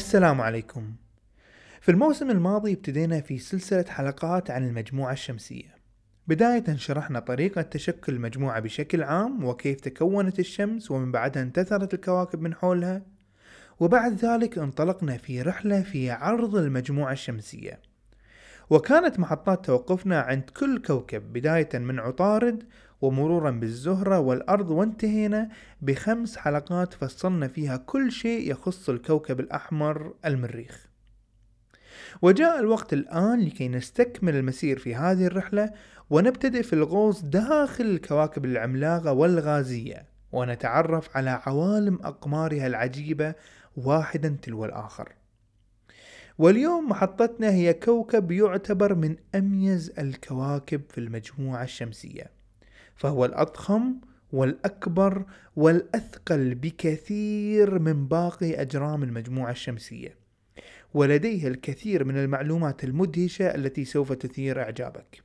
السلام عليكم. في الموسم الماضي ابتدينا في سلسلة حلقات عن المجموعة الشمسية. بداية شرحنا طريقة تشكل المجموعة بشكل عام وكيف تكونت الشمس ومن بعدها انتثرت الكواكب من حولها. وبعد ذلك انطلقنا في رحلة في عرض المجموعة الشمسية. وكانت محطات توقفنا عند كل كوكب بداية من عطارد ومرورا بالزهرة والأرض وانتهينا بخمس حلقات فصلنا فيها كل شيء يخص الكوكب الأحمر المريخ. وجاء الوقت الآن لكي نستكمل المسير في هذه الرحلة ونبتدئ في الغوص داخل الكواكب العملاقة والغازية ونتعرف على عوالم أقمارها العجيبة واحدا تلو الآخر. واليوم محطتنا هي كوكب يعتبر من أميز الكواكب في المجموعة الشمسية. فهو الأضخم والأكبر والأثقل بكثير من باقي أجرام المجموعة الشمسية. ولديه الكثير من المعلومات المدهشة التي سوف تثير إعجابك.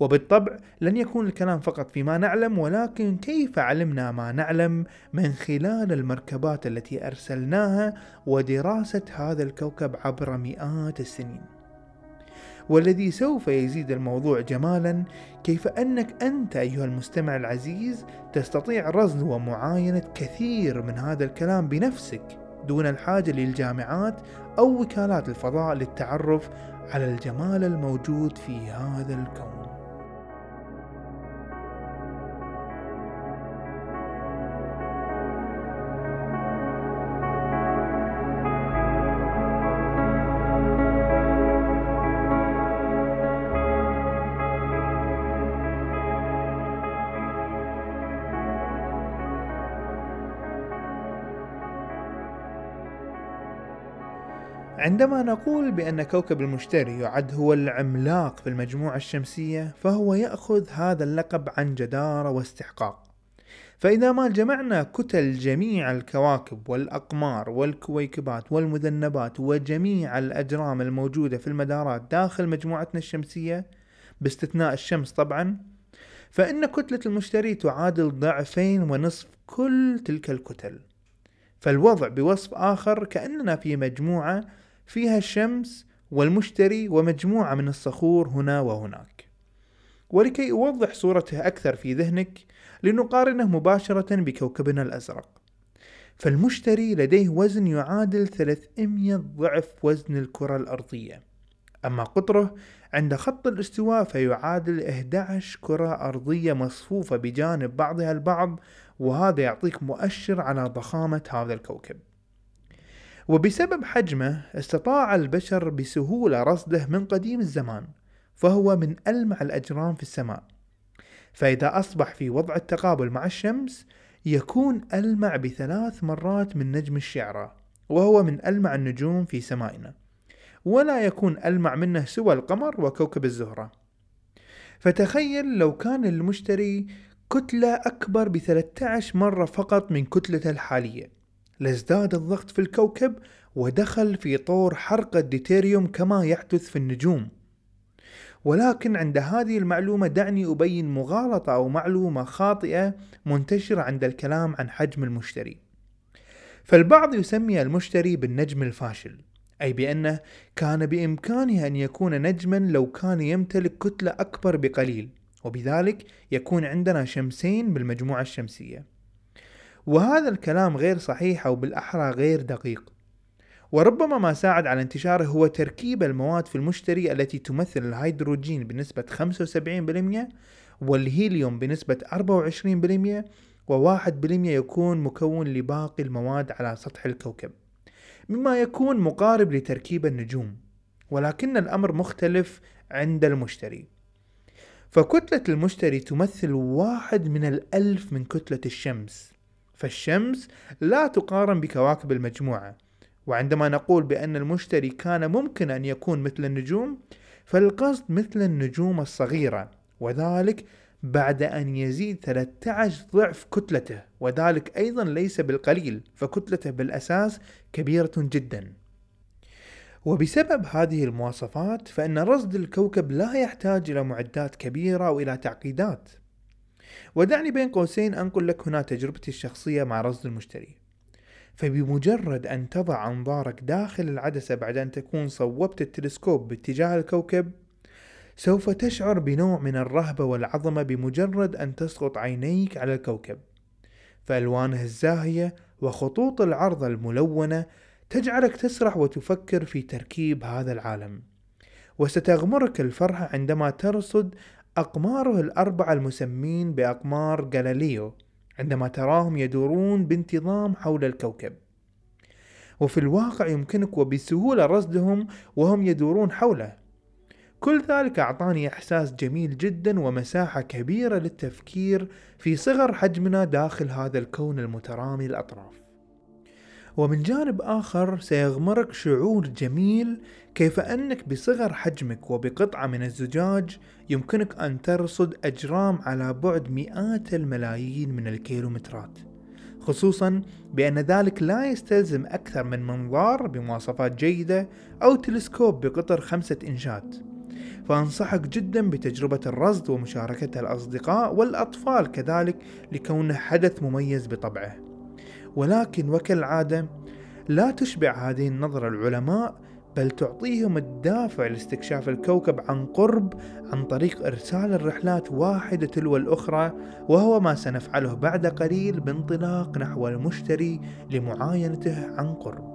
وبالطبع لن يكون الكلام فقط فيما نعلم ولكن كيف علمنا ما نعلم من خلال المركبات التي أرسلناها ودراسة هذا الكوكب عبر مئات السنين؟ والذي سوف يزيد الموضوع جمالا كيف أنك أنت أيها المستمع العزيز تستطيع رصد ومعاينة كثير من هذا الكلام بنفسك دون الحاجة للجامعات أو وكالات الفضاء للتعرف على الجمال الموجود في هذا الكون. عندما نقول بأن كوكب المشتري يعد هو العملاق في المجموعة الشمسية فهو يأخذ هذا اللقب عن جدارة واستحقاق. فإذا ما جمعنا كتل جميع الكواكب والأقمار والكويكبات والمذنبات وجميع الأجرام الموجودة في المدارات داخل مجموعتنا الشمسية باستثناء الشمس طبعا فإن كتلة المشتري تعادل ضعفين ونصف كل تلك الكتل. فالوضع بوصف آخر كأننا في مجموعة فيها الشمس والمشتري ومجموعة من الصخور هنا وهناك. ولكي أوضح صورته أكثر في ذهنك لنقارنه مباشرة بكوكبنا الأزرق. فالمشتري لديه وزن يعادل 300 ضعف وزن الكرة الأرضية. أما قطره عند خط الاستواء فيعادل 11 كرة أرضية مصفوفة بجانب بعضها البعض وهذا يعطيك مؤشر على ضخامة هذا الكوكب. وبسبب حجمه استطاع البشر بسهولة رصده من قديم الزمان فهو من ألمع الأجرام في السماء. فإذا أصبح في وضع التقابل مع الشمس يكون ألمع بثلاث مرات من نجم الشعرة وهو من ألمع النجوم في سمائنا. ولا يكون ألمع منه سوى القمر وكوكب الزهرة. فتخيل لو كان المشتري كتلة أكبر ب 13 مرة فقط من كتلته الحالية. لازداد الضغط في الكوكب ودخل في طور حرق الديتيريوم كما يحدث في النجوم. ولكن عند هذه المعلومة دعني أبين مغالطة أو معلومة خاطئة منتشرة عند الكلام عن حجم المشتري. فالبعض يسمي المشتري بالنجم الفاشل أي بأنه كان بإمكانه أن يكون نجما لو كان يمتلك كتلة أكبر بقليل وبذلك يكون عندنا شمسين بالمجموعة الشمسية. وهذا الكلام غير صحيح أو بالأحرى غير دقيق. وربما ما ساعد على انتشاره هو تركيب المواد في المشتري التي تمثل الهيدروجين بنسبة 75% والهيليوم بنسبة 24% وواحد بالمية يكون مكون لباقي المواد على سطح الكوكب. مما يكون مقارب لتركيب النجوم ولكن الأمر مختلف عند المشتري. فكتلة المشتري تمثل واحد من الألف من كتلة الشمس. فالشمس لا تقارن بكواكب المجموعة. وعندما نقول بأن المشتري كان ممكن أن يكون مثل النجوم فالقصد مثل النجوم الصغيرة وذلك بعد أن يزيد 13 ضعف كتلته وذلك أيضا ليس بالقليل فكتلته بالأساس كبيرة جدا. وبسبب هذه المواصفات فإن رصد الكوكب لا يحتاج إلى معدات كبيرة أو إلى تعقيدات. ودعني بين قوسين أنقل لك هنا تجربتي الشخصية مع رصد المشتري. فبمجرد أن تضع أنظارك داخل العدسة بعد أن تكون صوبت التلسكوب باتجاه الكوكب سوف تشعر بنوع من الرهبة والعظمة بمجرد أن تسقط عينيك على الكوكب. فألوانه الزاهية وخطوط العرض الملونة تجعلك تسرح وتفكر في تركيب هذا العالم. وستغمرك الفرحة عندما ترصد أقماره الأربعة المسمين بأقمار غاليليو عندما تراهم يدورون بانتظام حول الكوكب. وفي الواقع يمكنك وبسهولة رصدهم وهم يدورون حوله. كل ذلك أعطاني إحساس جميل جدا ومساحة كبيرة للتفكير في صغر حجمنا داخل هذا الكون المترامي الأطراف. ومن جانب آخر سيغمرك شعور جميل كيف أنك بصغر حجمك وبقطعة من الزجاج يمكنك أن ترصد أجرام على بعد مئات الملايين من الكيلومترات. خصوصا بأن ذلك لا يستلزم أكثر من منظار بمواصفات جيدة أو تلسكوب بقطر خمسة إنشات. فأنصحك جدا بتجربة الرصد ومشاركة الأصدقاء والأطفال كذلك لكونه حدث مميز بطبعه. ولكن وكالعادة لا تشبع هذه النظرة العلماء بل تعطيهم الدافع لاستكشاف الكوكب عن قرب عن طريق إرسال الرحلات واحدة تلو الأخرى وهو ما سنفعله بعد قليل بانطلاق نحو المشتري لمعاينته عن قرب.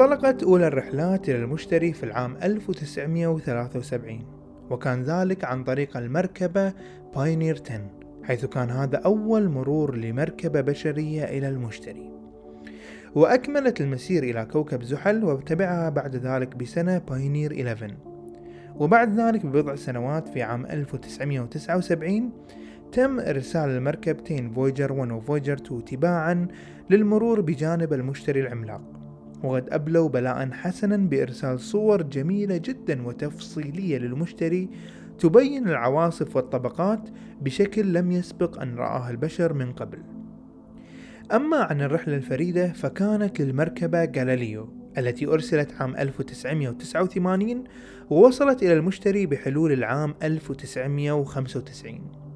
انطلقت أولى الرحلات إلى المشتري في العام 1973 وكان ذلك عن طريق المركبة بايونير 10 حيث كان هذا أول مرور لمركبة بشرية إلى المشتري. وأكملت المسير إلى كوكب زحل وتبعها بعد ذلك بسنة بايونير 11 وبعد ذلك ببضع سنوات في عام 1979 تم إرسال المركبتين فويجر 1 وفويجر 2 تباعا للمرور بجانب المشتري العملاق. وقد أبلوا بلاء حسنا بإرسال صور جميلة جدا وتفصيلية للمشتري تبين العواصف والطبقات بشكل لم يسبق أن رآه البشر من قبل. أما عن الرحلة الفريدة فكانت للمركبة غاليليو التي أرسلت عام 1989 ووصلت إلى المشتري بحلول العام 1995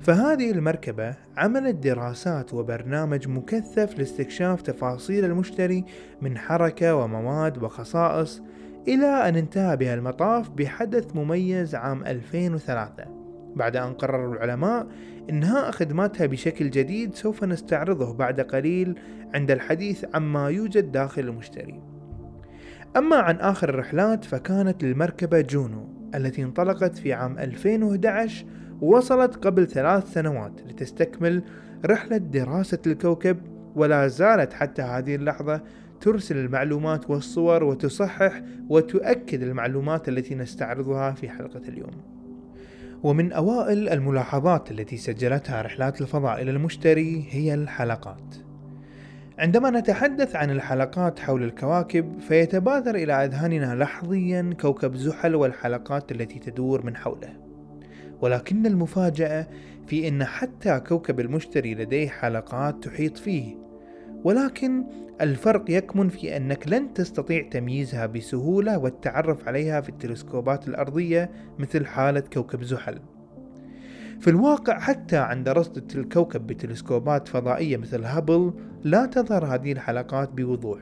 فهذه المركبة عملت دراسات وبرنامج مكثف لاستكشاف تفاصيل المشتري من حركة ومواد وخصائص إلى أن انتهى بها المطاف بحدث مميز عام 2003 بعد أن قرر العلماء إنهاء خدماتها بشكل جديد سوف نستعرضه بعد قليل عند الحديث عما يوجد داخل المشتري. أما عن آخر الرحلات فكانت للمركبة جونو التي انطلقت في عام 2011 وصلت قبل ثلاث سنوات لتستكمل رحلة دراسة الكوكب ولا زالت حتى هذه اللحظة ترسل المعلومات والصور وتصحح وتؤكد المعلومات التي نستعرضها في حلقة اليوم. ومن أوائل الملاحظات التي سجلتها رحلات الفضاء إلى المشتري هي الحلقات. عندما نتحدث عن الحلقات حول الكواكب فيتبادر إلى أذهاننا لحظيا كوكب زحل والحلقات التي تدور من حوله. ولكن المفاجأة في أن حتى كوكب المشتري لديه حلقات تحيط فيه. ولكن الفرق يكمن في أنك لن تستطيع تمييزها بسهولة والتعرف عليها في التلسكوبات الأرضية مثل حالة كوكب زحل. في الواقع حتى عند رصد الكوكب بتلسكوبات فضائية مثل هابل لا تظهر هذه الحلقات بوضوح.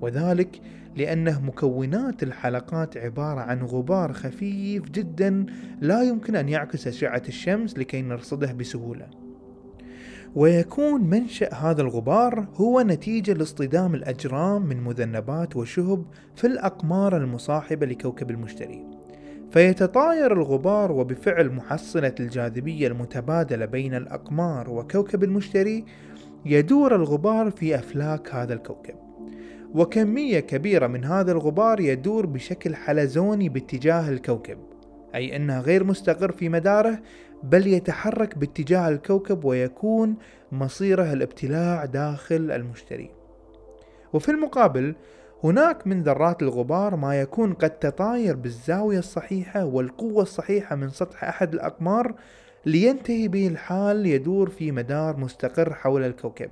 وذلك لأنه مكونات الحلقات عبارة عن غبار خفيف جدا لا يمكن أن يعكس أشعة الشمس لكي نرصده بسهولة. ويكون منشأ هذا الغبار هو نتيجة لاصطدام الأجرام من مذنبات وشهب في الأقمار المصاحبة لكوكب المشتري. فيتطاير الغبار وبفعل محصلة الجاذبية المتبادلة بين الأقمار وكوكب المشتري يدور الغبار في أفلاك هذا الكوكب. وكمية كبيرة من هذا الغبار يدور بشكل حلزوني باتجاه الكوكب أي أنه غير مستقر في مداره بل يتحرك باتجاه الكوكب ويكون مصيره الابتلاع داخل المشتري. وفي المقابل هناك من ذرات الغبار ما يكون قد تطاير بالزاوية الصحيحة والقوة الصحيحة من سطح أحد الأقمار لينتهي به الحال يدور في مدار مستقر حول الكوكب.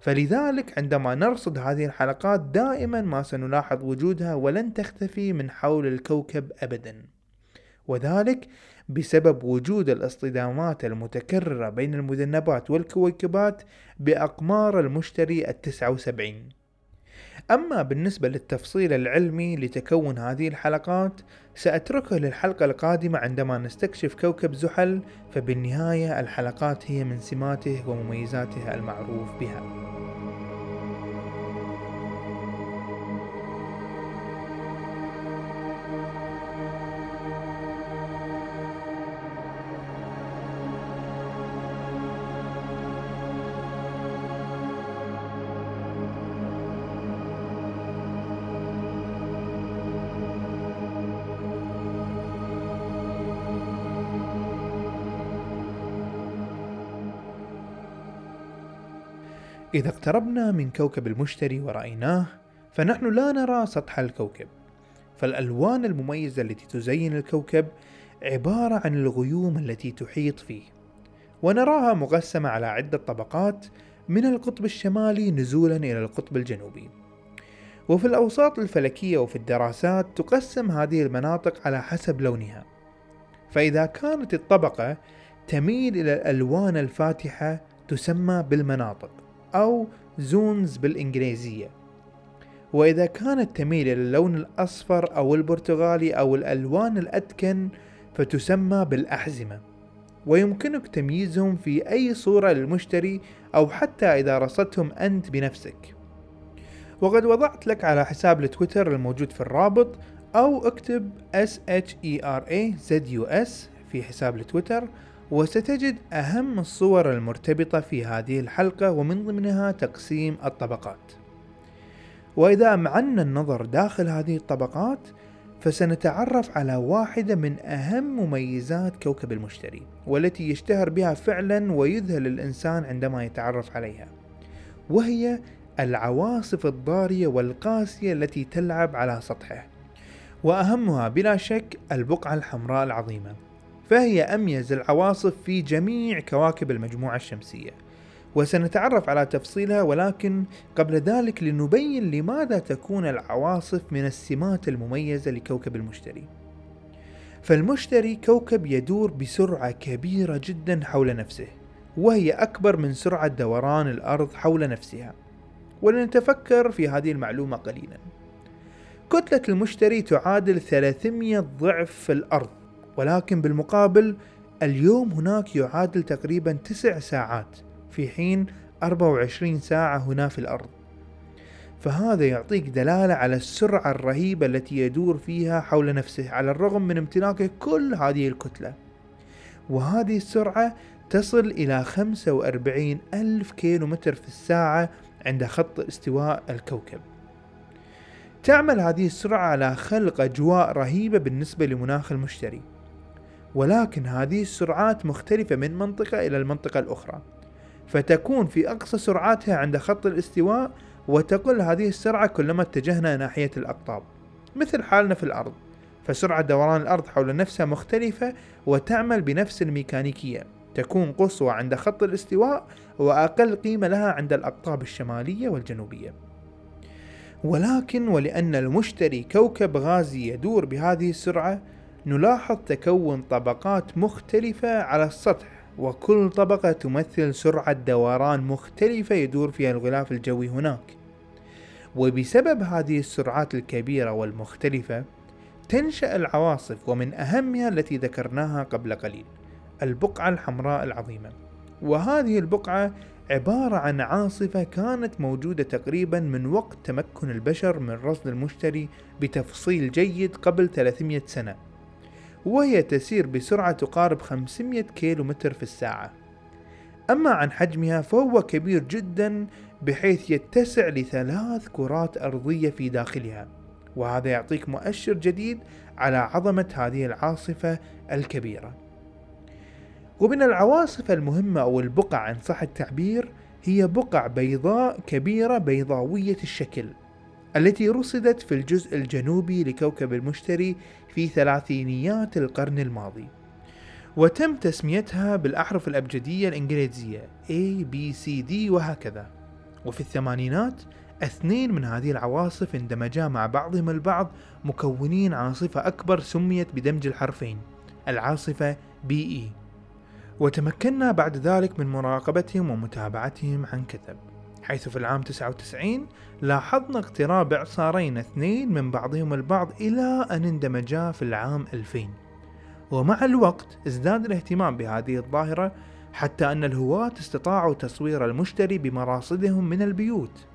فلذلك عندما نرصد هذه الحلقات دائما ما سنلاحظ وجودها ولن تختفي من حول الكوكب أبدا. وذلك بسبب وجود الاصطدامات المتكررة بين المذنبات والكويكبات بأقمار المشتري التسعة وسبعين. أما بالنسبة للتفصيل العلمي لتكون هذه الحلقات سأتركه للحلقة القادمة عندما نستكشف كوكب زحل فبالنهاية الحلقات هي من سماته ومميزاته المعروف بها. إذا اقتربنا من كوكب المشتري ورأيناه فنحن لا نرى سطح الكوكب. فالألوان المميزة التي تزين الكوكب عبارة عن الغيوم التي تحيط فيه. ونراها مقسمة على عدة طبقات من القطب الشمالي نزولا إلى القطب الجنوبي. وفي الأوساط الفلكية وفي الدراسات تقسم هذه المناطق على حسب لونها. فإذا كانت الطبقة تميل إلى الألوان الفاتحة تسمى بالمناطق. أو زونز بالإنجليزية. وإذا كانت تميل إلى اللون الأصفر أو البرتغالي أو الألوان الأتكن فتسمى بالأحزمة. ويمكنك تمييزهم في أي صورة للمشتري أو حتى إذا رصدتهم أنت بنفسك. وقد وضعت لك على حساب التويتر الموجود في الرابط أو اكتب S H E في حساب التويتر وستجد أهم الصور المرتبطة في هذه الحلقة ومن ضمنها تقسيم الطبقات. وإذا أمعنا النظر داخل هذه الطبقات فسنتعرف على واحدة من أهم مميزات كوكب المشتري والتي يشتهر بها فعلا ويذهل الإنسان عندما يتعرف عليها وهي العواصف الضارية والقاسية التي تلعب على سطحه. وأهمها بلا شك البقعة الحمراء العظيمة. فهي أميز العواصف في جميع كواكب المجموعة الشمسية. وسنتعرف على تفصيلها ولكن قبل ذلك لنبين لماذا تكون العواصف من السمات المميزة لكوكب المشتري. فالمشتري كوكب يدور بسرعة كبيرة جدا حول نفسه وهي أكبر من سرعة دوران الأرض حول نفسها. ولنتفكر في هذه المعلومة قليلا. كتلة المشتري تعادل 300 ضعف الأرض. ولكن بالمقابل اليوم هناك يعادل تقريبا تسع ساعات في حين 24 ساعة هنا في الأرض. فهذا يعطيك دلالة على السرعة الرهيبة التي يدور فيها حول نفسه على الرغم من امتلاكه كل هذه الكتلة. وهذه السرعة تصل إلى 45 ألف كيلومتر في الساعة عند خط استواء الكوكب. تعمل هذه السرعة على خلق أجواء رهيبة بالنسبة لمناخ المشتري. ولكن هذه السرعات مختلفة من منطقة إلى المنطقة الأخرى. فتكون في أقصى سرعاتها عند خط الاستواء وتقل هذه السرعة كلما اتجهنا ناحية الأقطاب. مثل حالنا في الأرض. فسرعة دوران الأرض حول نفسها مختلفة وتعمل بنفس الميكانيكية. تكون قصوى عند خط الاستواء وأقل قيمة لها عند الأقطاب الشمالية والجنوبية. ولكن ولأن المشتري كوكب غازي يدور بهذه السرعة نلاحظ تكون طبقات مختلفة على السطح وكل طبقة تمثل سرعة دوران مختلفة يدور فيها الغلاف الجوي هناك. وبسبب هذه السرعات الكبيرة والمختلفة تنشأ العواصف ومن أهمها التي ذكرناها قبل قليل البقعة الحمراء العظيمة. وهذه البقعة عبارة عن عاصفة كانت موجودة تقريبا من وقت تمكن البشر من رصد المشتري بتفصيل جيد قبل 300 سنة. وهي تسير بسرعة تقارب 500 كيلو متر في الساعة. أما عن حجمها فهو كبير جدا بحيث يتسع لثلاث كرات أرضية في داخلها. وهذا يعطيك مؤشر جديد على عظمة هذه العاصفة الكبيرة. ومن العواصف المهمة أو البقع إن صح التعبير هي بقع بيضاء كبيرة بيضاوية الشكل التي رصدت في الجزء الجنوبي لكوكب المشتري في ثلاثينيات القرن الماضي. وتم تسميتها بالأحرف الأبجدية الإنجليزية A, B, C, D وهكذا. وفي الثمانينات اثنين من هذه العواصف اندمجا مع بعضهم البعض مكونين عاصفة أكبر سميت بدمج الحرفين العاصفة BE وتمكنا بعد ذلك من مراقبتهم ومتابعتهم عن كثب. حيث في العام 99 لاحظنا اقتراب إعصارين اثنين من بعضهم البعض إلى أن اندمجا في العام 2000 ومع الوقت ازداد الاهتمام بهذه الظاهرة حتى أن الهواة استطاعوا تصوير المشتري بمراصدهم من البيوت.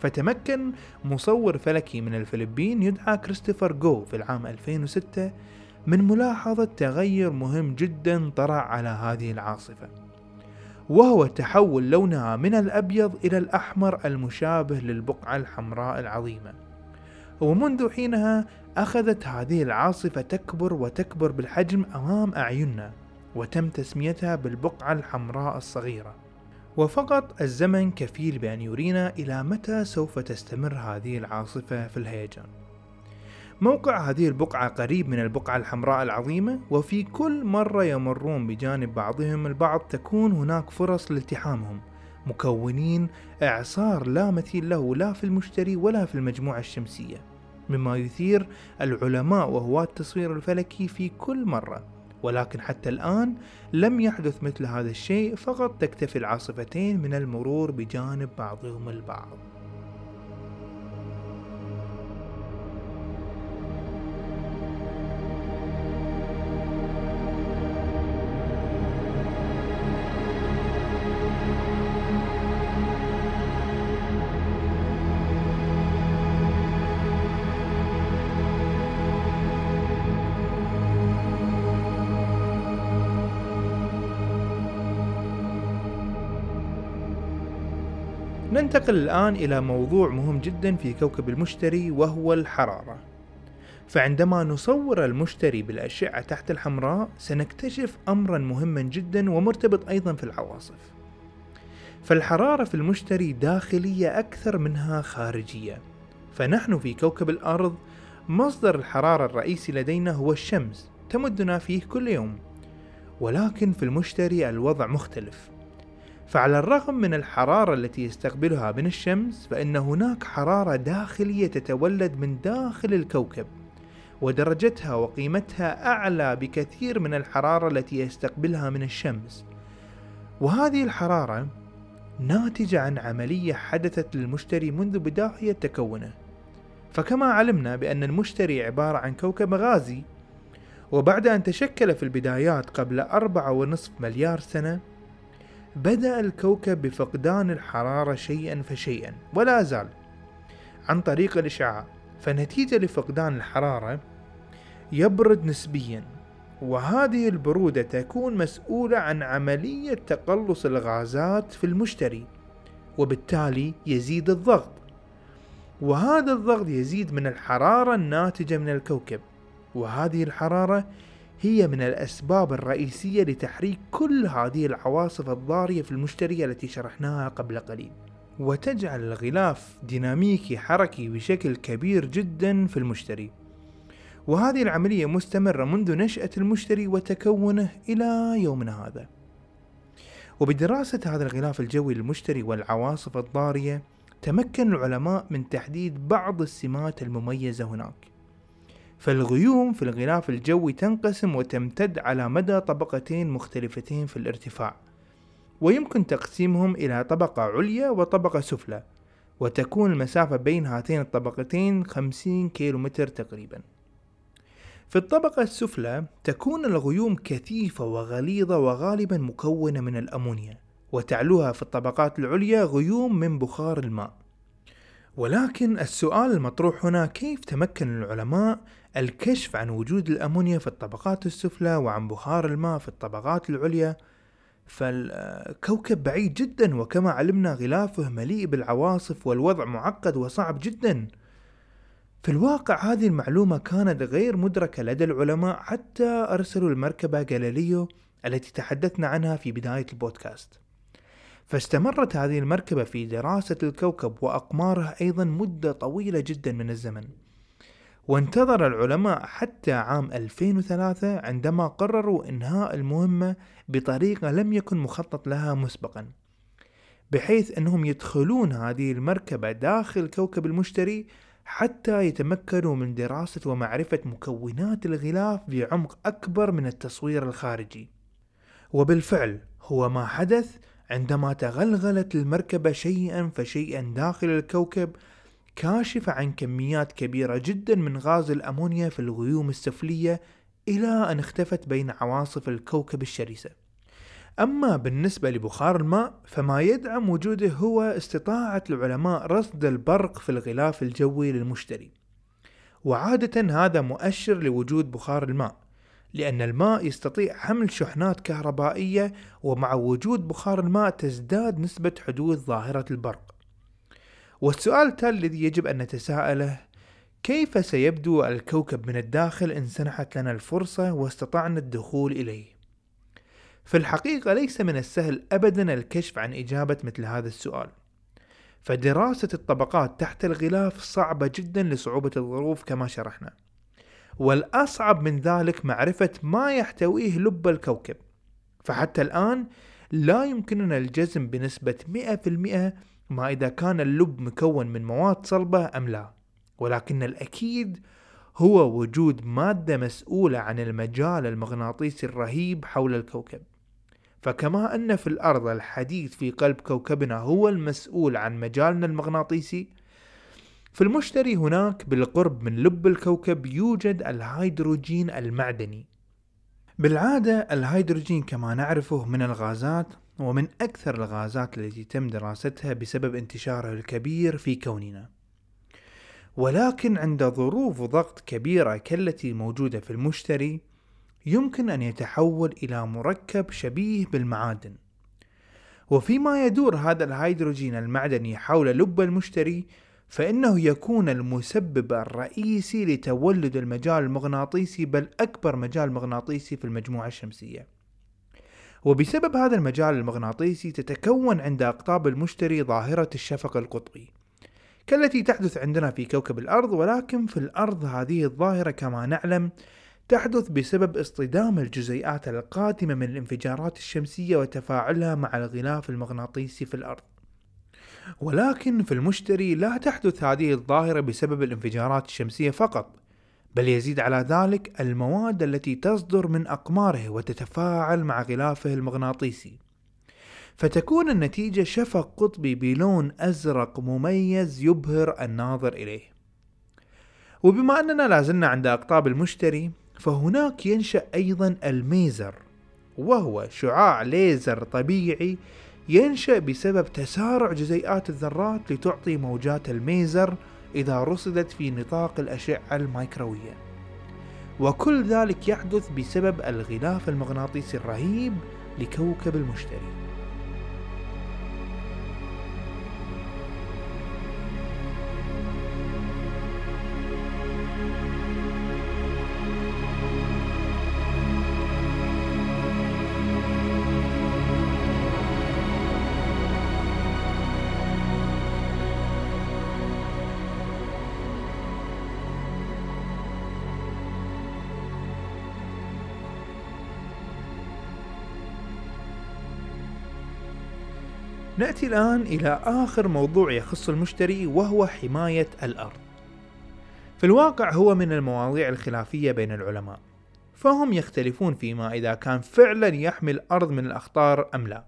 فتمكن مصور فلكي من الفلبين يدعى كريستوفر جو في العام 2006 من ملاحظة تغير مهم جدا طرأ على هذه العاصفة. وهو تحول لونها من الأبيض إلى الأحمر المشابه للبقعة الحمراء العظيمة. ومنذ حينها أخذت هذه العاصفة تكبر وتكبر بالحجم أمام أعيننا وتم تسميتها بالبقعة الحمراء الصغيرة. وفقط الزمن كفيل بأن يرينا إلى متى سوف تستمر هذه العاصفة في الهيجان. موقع هذه البقعة قريب من البقعة الحمراء العظيمة وفي كل مرة يمرون بجانب بعضهم البعض تكون هناك فرص لالتحامهم. مكونين إعصار لا مثيل له لا في المشتري ولا في المجموعة الشمسية. مما يثير العلماء وهواة التصوير الفلكي في كل مرة. ولكن حتى الآن لم يحدث مثل هذا الشيء فقط تكتفي العاصفتين من المرور بجانب بعضهم البعض. ننتقل الآن إلى موضوع مهم جدا في كوكب المشتري وهو الحرارة. فعندما نصور المشتري بالأشعة تحت الحمراء سنكتشف أمرا مهما جدا ومرتبط أيضا في العواصف. فالحرارة في المشتري داخلية أكثر منها خارجية. فنحن في كوكب الأرض مصدر الحرارة الرئيسي لدينا هو الشمس تمدنا فيه كل يوم. ولكن في المشتري الوضع مختلف. فعلى الرغم من الحرارة التي يستقبلها من الشمس فإن هناك حرارة داخلية تتولد من داخل الكوكب ودرجتها وقيمتها أعلى بكثير من الحرارة التي يستقبلها من الشمس. وهذه الحرارة ناتجة عن عملية حدثت للمشتري منذ بداية تكونه. فكما علمنا بأن المشتري عبارة عن كوكب غازي وبعد أن تشكل في البدايات قبل أربعة ونصف مليار سنة بدأ الكوكب بفقدان الحرارة شيئا فشيئا ولا زال. عن طريق الإشعاع فنتيجة لفقدان الحرارة يبرد نسبيا وهذه البرودة تكون مسؤولة عن عملية تقلص الغازات في المشتري وبالتالي يزيد الضغط. وهذا الضغط يزيد من الحرارة الناتجة من الكوكب وهذه الحرارة هي من الأسباب الرئيسية لتحريك كل هذه العواصف الضارية في المشتري التي شرحناها قبل قليل. وتجعل الغلاف ديناميكي حركي بشكل كبير جدا في المشتري. وهذه العملية مستمرة منذ نشأة المشتري وتكونه إلى يومنا هذا. وبدراسة هذا الغلاف الجوي للمشتري والعواصف الضارية تمكن العلماء من تحديد بعض السمات المميزة هناك. فالغيوم في الغلاف الجوي تنقسم وتمتد على مدى طبقتين مختلفتين في الارتفاع ويمكن تقسيمهم إلى طبقة عليا وطبقة سفلى وتكون المسافة بين هاتين الطبقتين 50 كيلومتر تقريبا. في الطبقة السفلى تكون الغيوم كثيفة وغليظة وغالبا مكونة من الأمونيا وتعلوها في الطبقات العليا غيوم من بخار الماء. ولكن السؤال المطروح هنا كيف تمكن العلماء الكشف عن وجود الأمونيا في الطبقات السفلى وعن بخار الماء في الطبقات العليا فالكوكب بعيد جدا وكما علمنا غلافه مليء بالعواصف والوضع معقد وصعب جدا. في الواقع هذه المعلومة كانت غير مدركة لدى العلماء حتى أرسلوا المركبة جاليليو التي تحدثنا عنها في بداية البودكاست. فاستمرت هذه المركبة في دراسة الكوكب وأقمارها أيضا مدة طويلة جدا من الزمن. وانتظر العلماء حتى عام 2003 عندما قرروا إنهاء المهمة بطريقة لم يكن مخطط لها مسبقا بحيث أنهم يدخلون هذه المركبة داخل كوكب المشتري حتى يتمكنوا من دراسة ومعرفة مكونات الغلاف بعمق أكبر من التصوير الخارجي. وبالفعل هو ما حدث عندما تغلغلت المركبة شيئا فشيئا داخل الكوكب كاشفة عن كميات كبيرة جدا من غاز الأمونيا في الغيوم السفلية إلى أن اختفت بين عواصف الكوكب الشرسة. أما بالنسبة لبخار الماء فما يدعم وجوده هو استطاعة العلماء رصد البرق في الغلاف الجوي للمشتري. وعادة هذا مؤشر لوجود بخار الماء لأن الماء يستطيع حمل شحنات كهربائية ومع وجود بخار الماء تزداد نسبة حدوث ظاهرة البرق. والسؤال التالي الذي يجب أن نتساءله كيف سيبدو الكوكب من الداخل إن سنحت لنا الفرصة واستطعنا الدخول إليه؟ في الحقيقة ليس من السهل أبدا الكشف عن إجابة مثل هذا السؤال. فدراسة الطبقات تحت الغلاف صعبة جدا لصعوبة الظروف كما شرحنا. والأصعب من ذلك معرفة ما يحتويه لب الكوكب. فحتى الآن لا يمكننا الجزم بنسبة 100% ما إذا كان اللب مكون من مواد صلبة أم لا. ولكن الأكيد هو وجود مادة مسؤولة عن المجال المغناطيسي الرهيب حول الكوكب. فكما أن في الأرض الحديث في قلب كوكبنا هو المسؤول عن مجالنا المغناطيسي في المشتري هناك بالقرب من لب الكوكب يوجد الهيدروجين المعدني. بالعادة الهيدروجين كما نعرفه من الغازات ومن أكثر الغازات التي تم دراستها بسبب انتشاره الكبير في كوننا. ولكن عند ظروف ضغط كبيرة كالتي موجودة في المشتري يمكن أن يتحول إلى مركب شبيه بالمعادن. وفيما يدور هذا الهيدروجين المعدني حول لب المشتري فإنه يكون المسبب الرئيسي لتولد المجال المغناطيسي بل أكبر مجال مغناطيسي في المجموعة الشمسية. وبسبب هذا المجال المغناطيسي تتكون عند أقطاب المشتري ظاهرة الشفق القطبي كالتي تحدث عندنا في كوكب الأرض ولكن في الأرض هذه الظاهرة كما نعلم تحدث بسبب اصطدام الجزيئات القادمة من الانفجارات الشمسية وتفاعلها مع الغلاف المغناطيسي في الأرض. ولكن في المشتري لا تحدث هذه الظاهرة بسبب الانفجارات الشمسية فقط بل يزيد على ذلك المواد التي تصدر من أقماره وتتفاعل مع غلافه المغناطيسي. فتكون النتيجة شفق قطبي بلون أزرق مميز يبهر الناظر إليه. وبما أننا لازلنا عند أقطاب المشتري فهناك ينشأ أيضا الميزر وهو شعاع ليزر طبيعي ينشأ بسبب تسارع جزيئات الذرات لتعطي موجات الميزر إذا رصدت في نطاق الأشعة الميكروية. وكل ذلك يحدث بسبب الغلاف المغناطيسي الرهيب لكوكب المشتري. نأتي الآن إلى آخر موضوع يخص المشتري وهو حماية الأرض. في الواقع هو من المواضيع الخلافية بين العلماء، فهم يختلفون فيما إذا كان فعلا يحمي الأرض من الأخطار أم لا.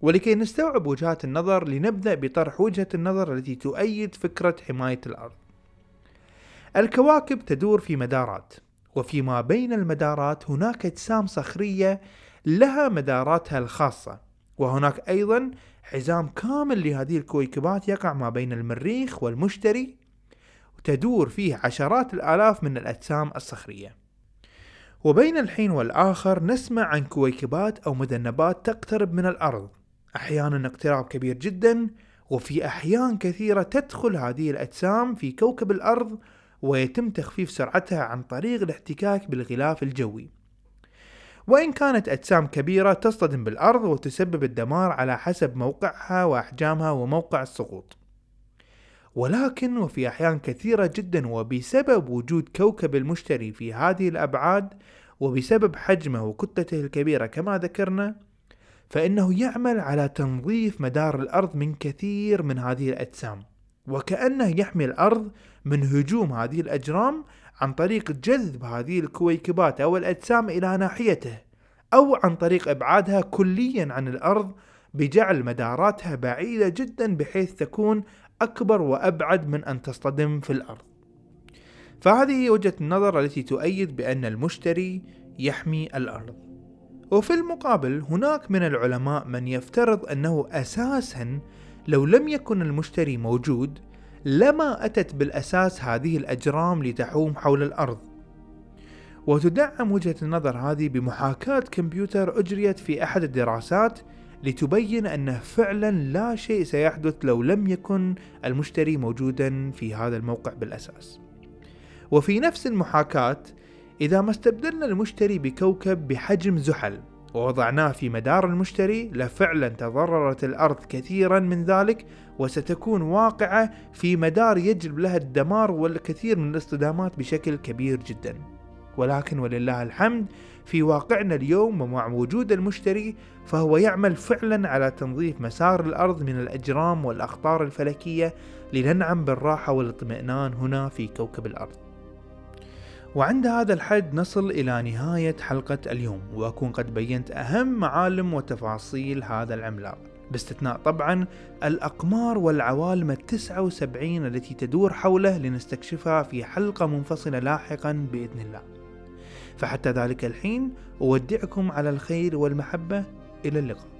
ولكي نستوعب وجهات النظر لنبدأ بطرح وجهة النظر التي تؤيد فكرة حماية الأرض. الكواكب تدور في مدارات، وفيما بين المدارات هناك أجسام صخرية لها مداراتها الخاصة وهناك أيضا حزام كامل لهذه الكويكبات يقع ما بين المريخ والمشتري تدور فيه عشرات الآلاف من الأجسام الصخرية. وبين الحين والآخر نسمع عن كويكبات أو مذنبات تقترب من الأرض. أحيانا اقتراب كبير جدا وفي أحيان كثيرة تدخل هذه الأجسام في كوكب الأرض ويتم تخفيف سرعتها عن طريق الاحتكاك بالغلاف الجوي. وإن كانت أجسام كبيرة تصطدم بالأرض وتسبب الدمار على حسب موقعها وأحجامها وموقع السقوط. ولكن وفي أحيان كثيرة جدا وبسبب وجود كوكب المشتري في هذه الأبعاد وبسبب حجمه وكتلته الكبيرة كما ذكرنا فإنه يعمل على تنظيف مدار الأرض من كثير من هذه الأجسام وكأنه يحمي الأرض من هجوم هذه الأجرام عن طريق جذب هذه الكويكبات أو الأجسام إلى ناحيته أو عن طريق إبعادها كليا عن الأرض بجعل مداراتها بعيدة جدا بحيث تكون أكبر وأبعد من أن تصطدم في الأرض. فهذه وجهة النظر التي تؤيد بأن المشتري يحمي الأرض. وفي المقابل هناك من العلماء من يفترض أنه أساسا لو لم يكن المشتري موجود لما أتت بالأساس هذه الأجرام لتحوم حول الأرض. وتدعم وجهة النظر هذه بمحاكاة كمبيوتر أجريت في أحد الدراسات لتبين أنه فعلا لا شيء سيحدث لو لم يكن المشتري موجودا في هذا الموقع بالأساس. وفي نفس المحاكاة إذا ما استبدلنا المشتري بكوكب بحجم زحل ووضعناه في مدار المشتري لفعلا تضررت الأرض كثيرا من ذلك وستكون واقعة في مدار يجلب لها الدمار والكثير من الاصطدامات بشكل كبير جدا. ولكن ولله الحمد في واقعنا اليوم ومع وجود المشتري فهو يعمل فعلا على تنظيف مسار الأرض من الأجرام والأخطار الفلكية لننعم بالراحة والإطمئنان هنا في كوكب الأرض. وعند هذا الحد نصل إلى نهاية حلقة اليوم وأكون قد بينت أهم معالم وتفاصيل هذا العملاق. باستثناء طبعا الأقمار والعوالم التسعة وسبعين التي تدور حوله لنستكشفها في حلقة منفصلة لاحقا بإذن الله. فحتى ذلك الحين أودعكم على الخير والمحبة. إلى اللقاء.